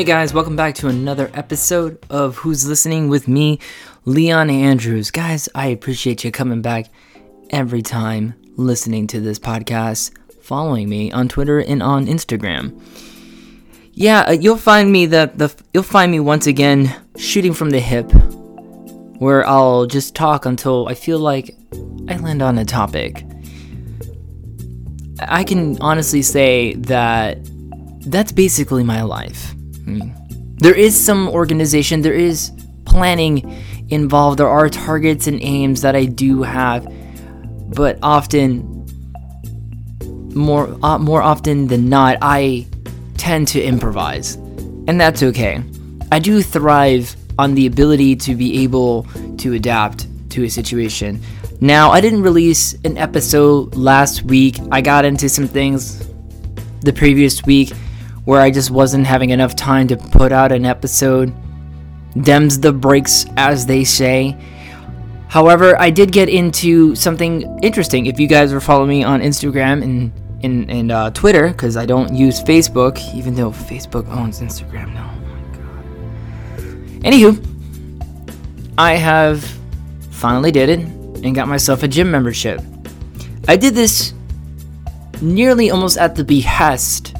Hey guys, welcome back to another episode of Who's Listening with me, Leon Andrews. Guys, I appreciate you coming back every time listening to this podcast, following me on Twitter and on Instagram. Yeah, uh, you'll find me that the you'll find me once again shooting from the hip where I'll just talk until I feel like I land on a topic. I can honestly say that that's basically my life. There is some organization, there is planning involved, there are targets and aims that I do have, but often, more uh, more often than not, I tend to improvise, and that's okay. I do thrive on the ability to be able to adapt to a situation. Now, I didn't release an episode last week. I got into some things the previous week where I just wasn't having enough time to put out an episode. Dems the breaks, as they say. However, I did get into something interesting. If you guys were following me on Instagram and and, and uh, Twitter, because I don't use Facebook, even though Facebook owns Instagram now. Oh. Anywho, I have finally did it and got myself a gym membership. I did this nearly almost at the behest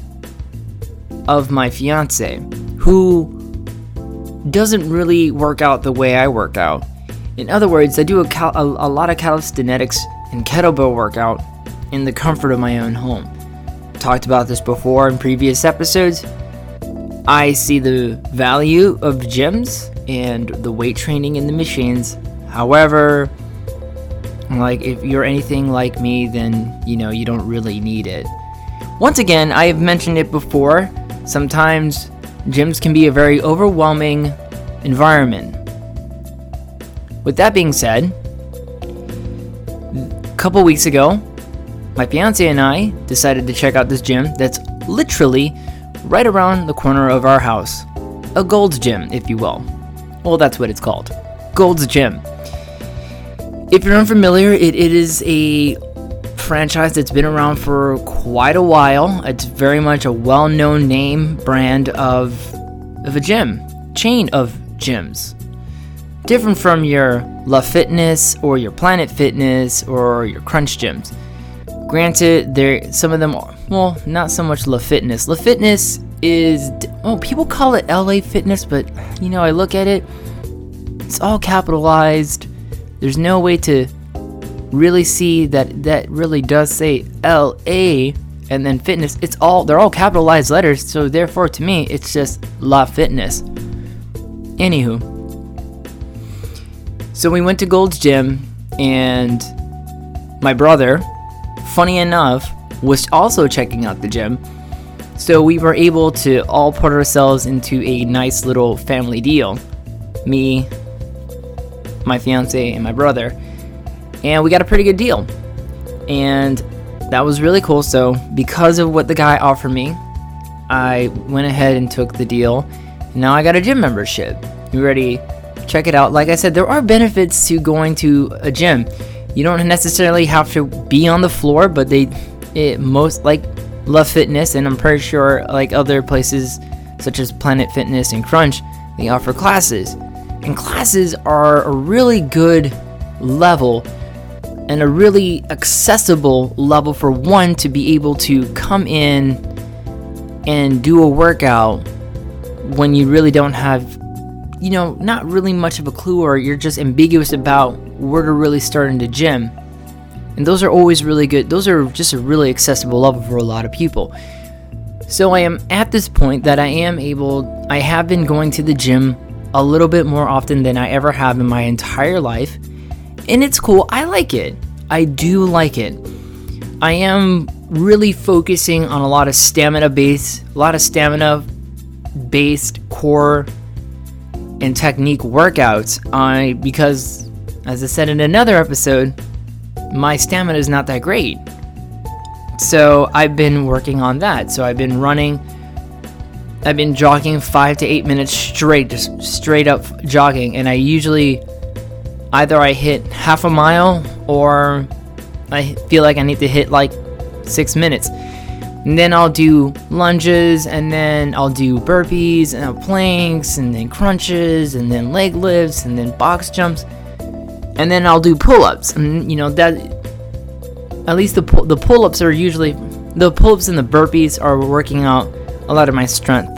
of my fiance, who doesn't really work out the way I work out. In other words, I do a, cal- a, a lot of calisthenics and kettlebell workout in the comfort of my own home. Talked about this before in previous episodes. I see the value of gyms and the weight training in the machines. However, like if you're anything like me, then you know you don't really need it. Once again, I have mentioned it before. Sometimes gyms can be a very overwhelming environment. With that being said, a couple weeks ago, my fiance and I decided to check out this gym that's literally right around the corner of our house. A Gold's Gym, if you will. Well, that's what it's called Gold's Gym. If you're unfamiliar, it, it is a franchise that's been around for quite a while. It's very much a well known name brand of, of a gym, chain of gyms. Different from your La Fitness or your Planet Fitness or your Crunch gyms. Granted, there some of them are well, not so much La Fitness. La Fitness is oh, people call it LA Fitness, but you know, I look at it, it's all capitalized. There's no way to really see that that really does say LA and then fitness. It's all they're all capitalized letters, so therefore to me it's just La Fitness. Anywho. So we went to Gold's Gym and my brother, funny enough, was also checking out the gym. So we were able to all put ourselves into a nice little family deal. Me, my fiance, and my brother and we got a pretty good deal. And that was really cool. So, because of what the guy offered me, I went ahead and took the deal. Now I got a gym membership. You ready? Check it out. Like I said, there are benefits to going to a gym. You don't necessarily have to be on the floor, but they it most like Love Fitness and I'm pretty sure like other places such as Planet Fitness and Crunch, they offer classes. And classes are a really good level and a really accessible level for one to be able to come in and do a workout when you really don't have you know not really much of a clue or you're just ambiguous about where to really start in the gym. And those are always really good. Those are just a really accessible level for a lot of people. So i am at this point that i am able i have been going to the gym a little bit more often than i ever have in my entire life and it's cool. I like it. I do like it. I am really focusing on a lot of stamina based, a lot of stamina based core and technique workouts. I because as I said in another episode, my stamina is not that great. So I've been working on that. So I've been running I've been jogging 5 to 8 minutes straight, just straight up jogging and I usually either I hit half a mile or I feel like I need to hit like six minutes. And then I'll do lunges, and then I'll do burpees, and planks, and then crunches, and then leg lifts, and then box jumps, and then I'll do pull-ups. And you know that, at least the the pull-ups are usually the pull-ups and the burpees are working out a lot of my strength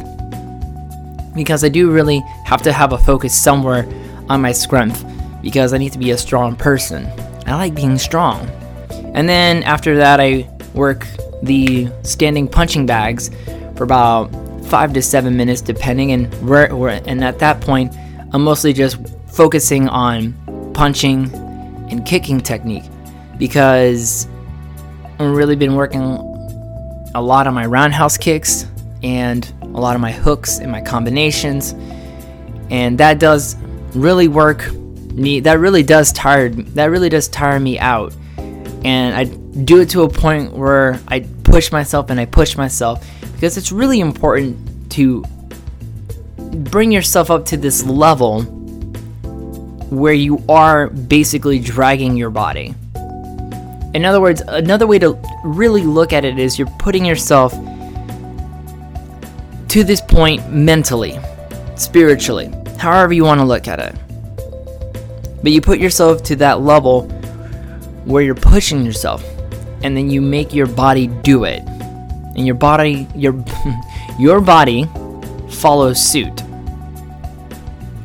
because I do really have to have a focus somewhere on my strength because I need to be a strong person. I like being strong. And then after that, I work the standing punching bags for about five to seven minutes, depending. And where, where and at that point, I'm mostly just focusing on punching and kicking technique because I've really been working a lot on my roundhouse kicks and a lot of my hooks and my combinations, and that does really work That really does tire. That really does tire me out, and I do it to a point where I push myself and I push myself because it's really important to bring yourself up to this level where you are basically dragging your body. In other words, another way to really look at it is you're putting yourself to this point mentally, spiritually, however you want to look at it. But you put yourself to that level where you're pushing yourself and then you make your body do it. And your body your your body follows suit.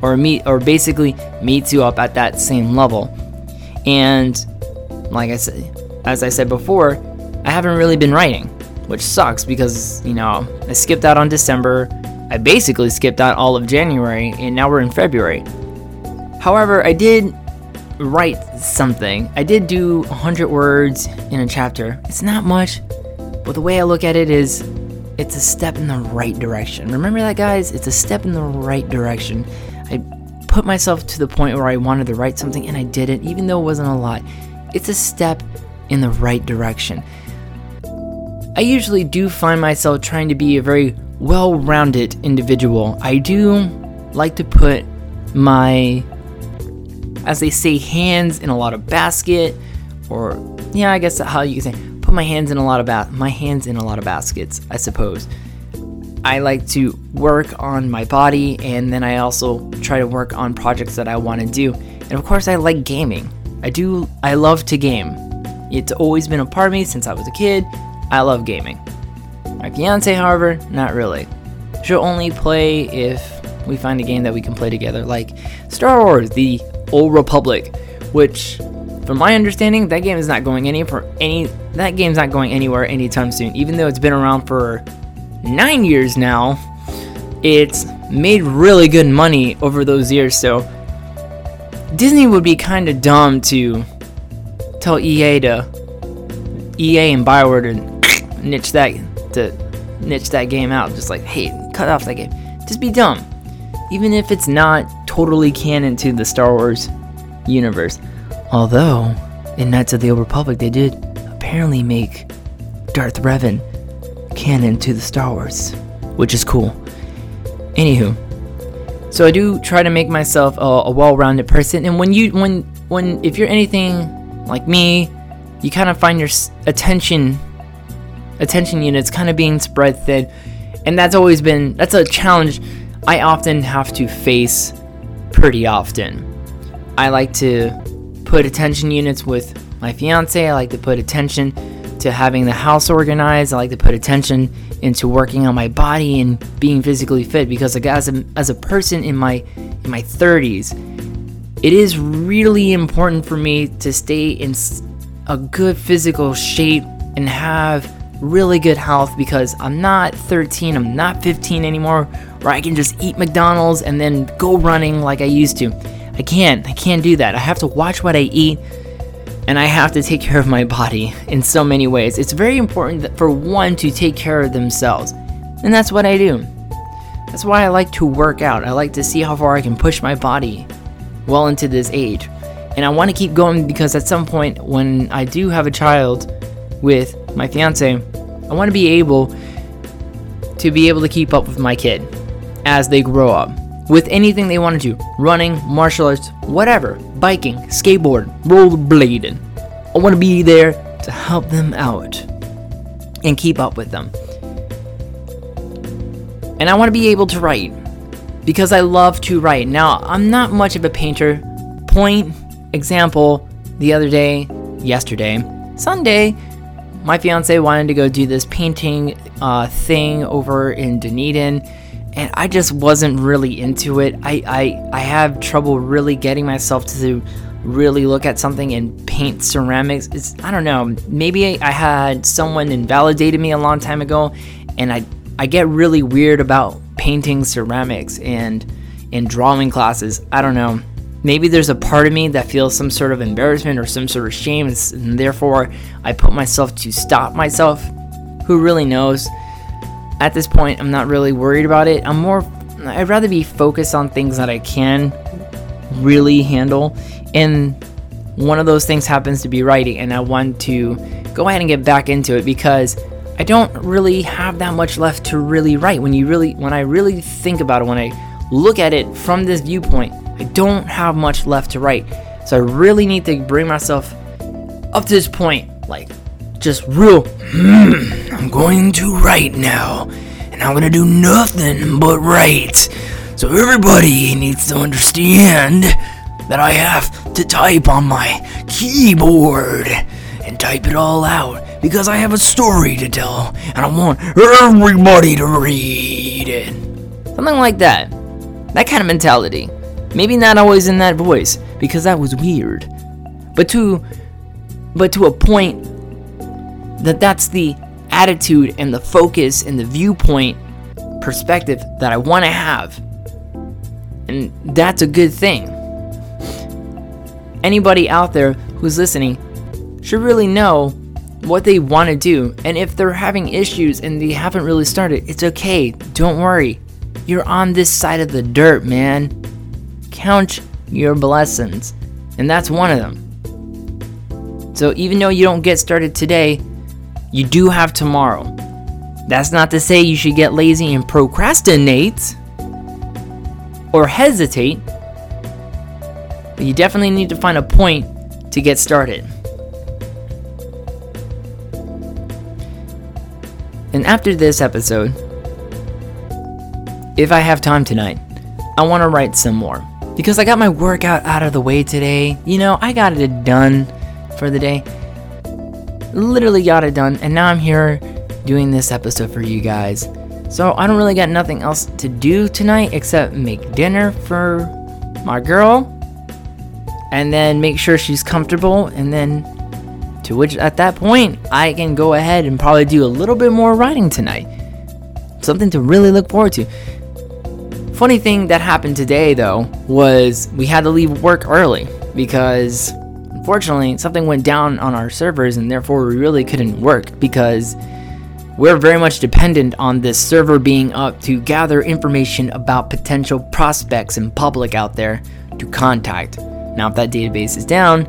Or meet or basically meets you up at that same level. And like I said as I said before, I haven't really been writing, which sucks because, you know, I skipped out on December. I basically skipped out all of January and now we're in February. However, I did write something. I did do 100 words in a chapter. It's not much, but the way I look at it is it's a step in the right direction. Remember that, guys? It's a step in the right direction. I put myself to the point where I wanted to write something and I did it, even though it wasn't a lot. It's a step in the right direction. I usually do find myself trying to be a very well rounded individual. I do like to put my as they say, hands in a lot of basket, or yeah, I guess how you can say, put my hands in a lot of my hands in a lot of baskets, I suppose. I like to work on my body, and then I also try to work on projects that I want to do. And of course, I like gaming. I do. I love to game. It's always been a part of me since I was a kid. I love gaming. My fiance, however, not really. She'll only play if we find a game that we can play together, like Star Wars: The Old Republic, which, from my understanding, that game is not going any for any. That game's not going anywhere anytime soon. Even though it's been around for nine years now, it's made really good money over those years. So Disney would be kind of dumb to tell EA to EA and Bioware to niche that to niche that game out. Just like, hey, cut off that game. Just be dumb even if it's not totally canon to the Star Wars universe. Although, in Knights of the Old Republic, they did apparently make Darth Revan canon to the Star Wars, which is cool. Anywho, so I do try to make myself a, a well-rounded person, and when you when when if you're anything like me, you kind of find your attention attention units kind of being spread thin, and that's always been that's a challenge I often have to face pretty often. I like to put attention units with my fiance, I like to put attention to having the house organized, I like to put attention into working on my body and being physically fit because like, as a, as a person in my in my 30s, it is really important for me to stay in a good physical shape and have really good health because I'm not 13, I'm not 15 anymore, where I can just eat McDonald's and then go running like I used to. I can't. I can't do that. I have to watch what I eat and I have to take care of my body in so many ways. It's very important for one to take care of themselves. And that's what I do. That's why I like to work out. I like to see how far I can push my body well into this age. And I want to keep going because at some point when I do have a child with my fiance, I want to be able to be able to keep up with my kid as they grow up with anything they want to do running, martial arts, whatever, biking, skateboard, rollerblading. I want to be there to help them out. and keep up with them. And I want to be able to write because I love to write. Now, I'm not much of a painter. Point example, the other day, yesterday, Sunday, my fiance wanted to go do this painting uh, thing over in Dunedin, and I just wasn't really into it. I, I I have trouble really getting myself to really look at something and paint ceramics. It's I don't know. Maybe I had someone invalidated me a long time ago, and I I get really weird about painting ceramics and in drawing classes. I don't know. Maybe there's a part of me that feels some sort of embarrassment or some sort of shame, and therefore I put myself to stop myself. Who really knows? At this point, I'm not really worried about it. I'm more, I'd rather be focused on things that I can really handle. And one of those things happens to be writing, and I want to go ahead and get back into it because I don't really have that much left to really write. When you really, when I really think about it, when I look at it from this viewpoint, I don't have much left to write. So I really need to bring myself up to this point, like just real. Hmm, I'm going to write now, and I'm gonna do nothing but write. So everybody needs to understand that I have to type on my keyboard and type it all out because I have a story to tell and I want everybody to read it. Something like that. That kind of mentality. Maybe not always in that voice because that was weird. But to but to a point that that's the attitude and the focus and the viewpoint perspective that I want to have. And that's a good thing. Anybody out there who's listening should really know what they want to do. And if they're having issues and they haven't really started, it's okay. Don't worry. You're on this side of the dirt, man. Count your blessings. And that's one of them. So even though you don't get started today, you do have tomorrow. That's not to say you should get lazy and procrastinate or hesitate, but you definitely need to find a point to get started. And after this episode, if I have time tonight, I want to write some more. Because I got my workout out of the way today. You know, I got it done for the day. Literally got it done. And now I'm here doing this episode for you guys. So I don't really got nothing else to do tonight except make dinner for my girl. And then make sure she's comfortable. And then to which at that point, I can go ahead and probably do a little bit more writing tonight. Something to really look forward to. Funny thing that happened today though was we had to leave work early because unfortunately something went down on our servers and therefore we really couldn't work because we're very much dependent on this server being up to gather information about potential prospects and public out there to contact. Now, if that database is down,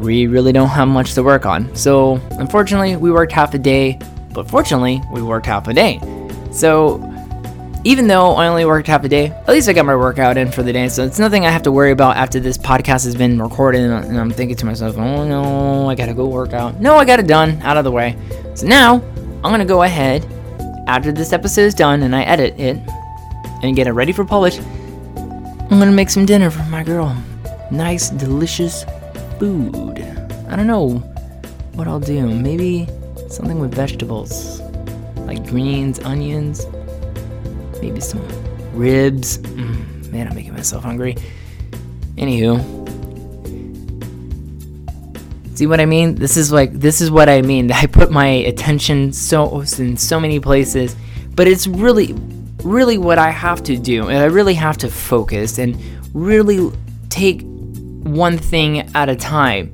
we really don't have much to work on. So, unfortunately, we worked half a day, but fortunately, we worked half a day. So, even though I only worked half a day, at least I got my workout in for the day. So, it's nothing I have to worry about after this podcast has been recorded. And I'm thinking to myself, oh no, I gotta go work out. No, I got it done, out of the way. So, now I'm gonna go ahead, after this episode is done and I edit it and get it ready for publish, I'm gonna make some dinner for my girl. Nice, delicious food. I don't know what I'll do. Maybe something with vegetables, like greens, onions, maybe some ribs. Mm, man, I'm making myself hungry. Anywho, see what I mean? This is like this is what I mean. I put my attention so in so many places, but it's really, really what I have to do, and I really have to focus and really take one thing at a time.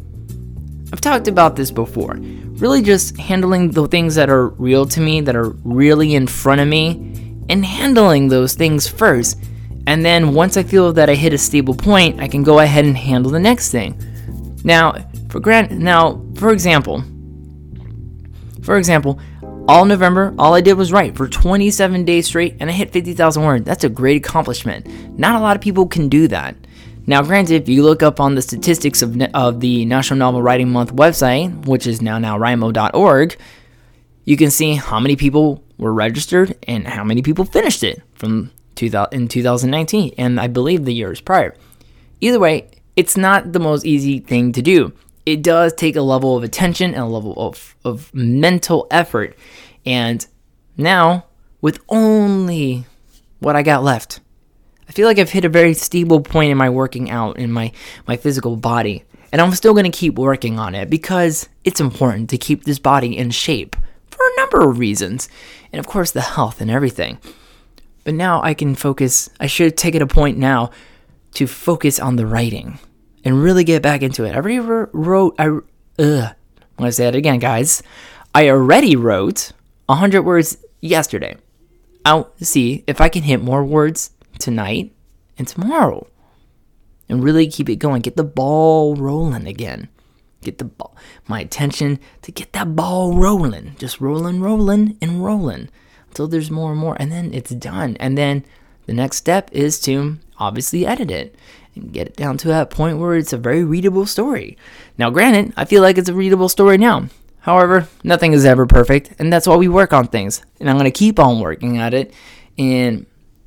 I've talked about this before. Really just handling the things that are real to me, that are really in front of me, and handling those things first. And then once I feel that I hit a stable point, I can go ahead and handle the next thing. Now, for grant now, for example, for example, all November, all I did was write for 27 days straight and I hit 50,000 words. That's a great accomplishment. Not a lot of people can do that. Now, granted, if you look up on the statistics of, of the National Novel Writing Month website, which is now nanowrimo.org, you can see how many people were registered and how many people finished it from 2000, in 2019 and I believe the years prior. Either way, it's not the most easy thing to do. It does take a level of attention and a level of, of mental effort. And now, with only what I got left, I feel like I've hit a very stable point in my working out in my, my physical body. And I'm still to keep working on it because it's important to keep this body in shape for a number of reasons. And of course, the health and everything. But now I can focus, I should take it a point now to focus on the writing and really get back into it. I already wrote, I, ugh, I'm to say it again, guys. I already wrote 100 words yesterday. I'll see if I can hit more words tonight and tomorrow and really keep it going. Get the ball rolling again. Get the ball, my attention to get that ball rolling. Just rolling, rolling, and rolling until there's more and more. And then it's done. And then the next step is to obviously edit it and get it down to that point where it's a very readable story. Now, granted, I feel like it's a readable story now. However, nothing is ever perfect, and that's why we work on things. And I'm gonna keep on working at it, and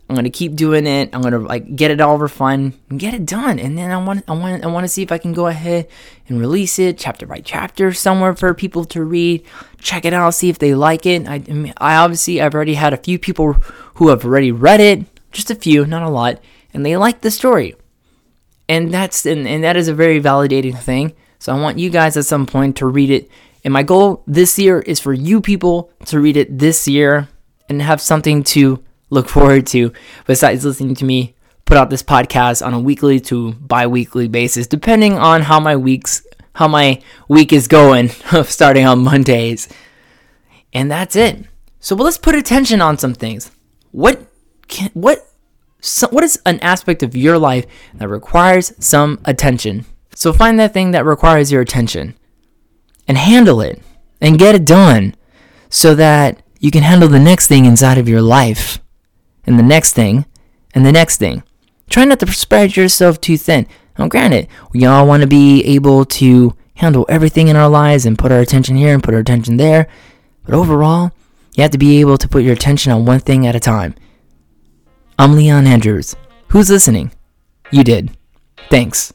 I'm gonna keep doing it. I'm gonna like get it all refined and get it done. And then I want, I want, I want to see if I can go ahead and release it chapter by chapter somewhere for people to read. Check it out, see if they like it. I, I mean, I obviously I've already had a few people who have already read it, just a few, not a lot, and they like the story. And that's and, and that is a very validating thing. So I want you guys at some point to read it. And my goal this year is for you people to read it this year and have something to look forward to besides listening to me put out this podcast on a weekly to bi-weekly basis depending on how my weeks how my week is going starting on Mondays. And that's it. So well, let's put attention on some things. What can what so what is an aspect of your life that requires some attention? So find that thing that requires your attention and handle it and get it done so that you can handle the next thing inside of your life and the next thing and the next thing. Try not to spread yourself too thin. Now, granted, we all want to be able to handle everything in our lives and put our attention here and put our attention there. But overall, you have to be able to put your attention on one thing at a time. I'm Leon Andrews. Who's listening? You did. Thanks.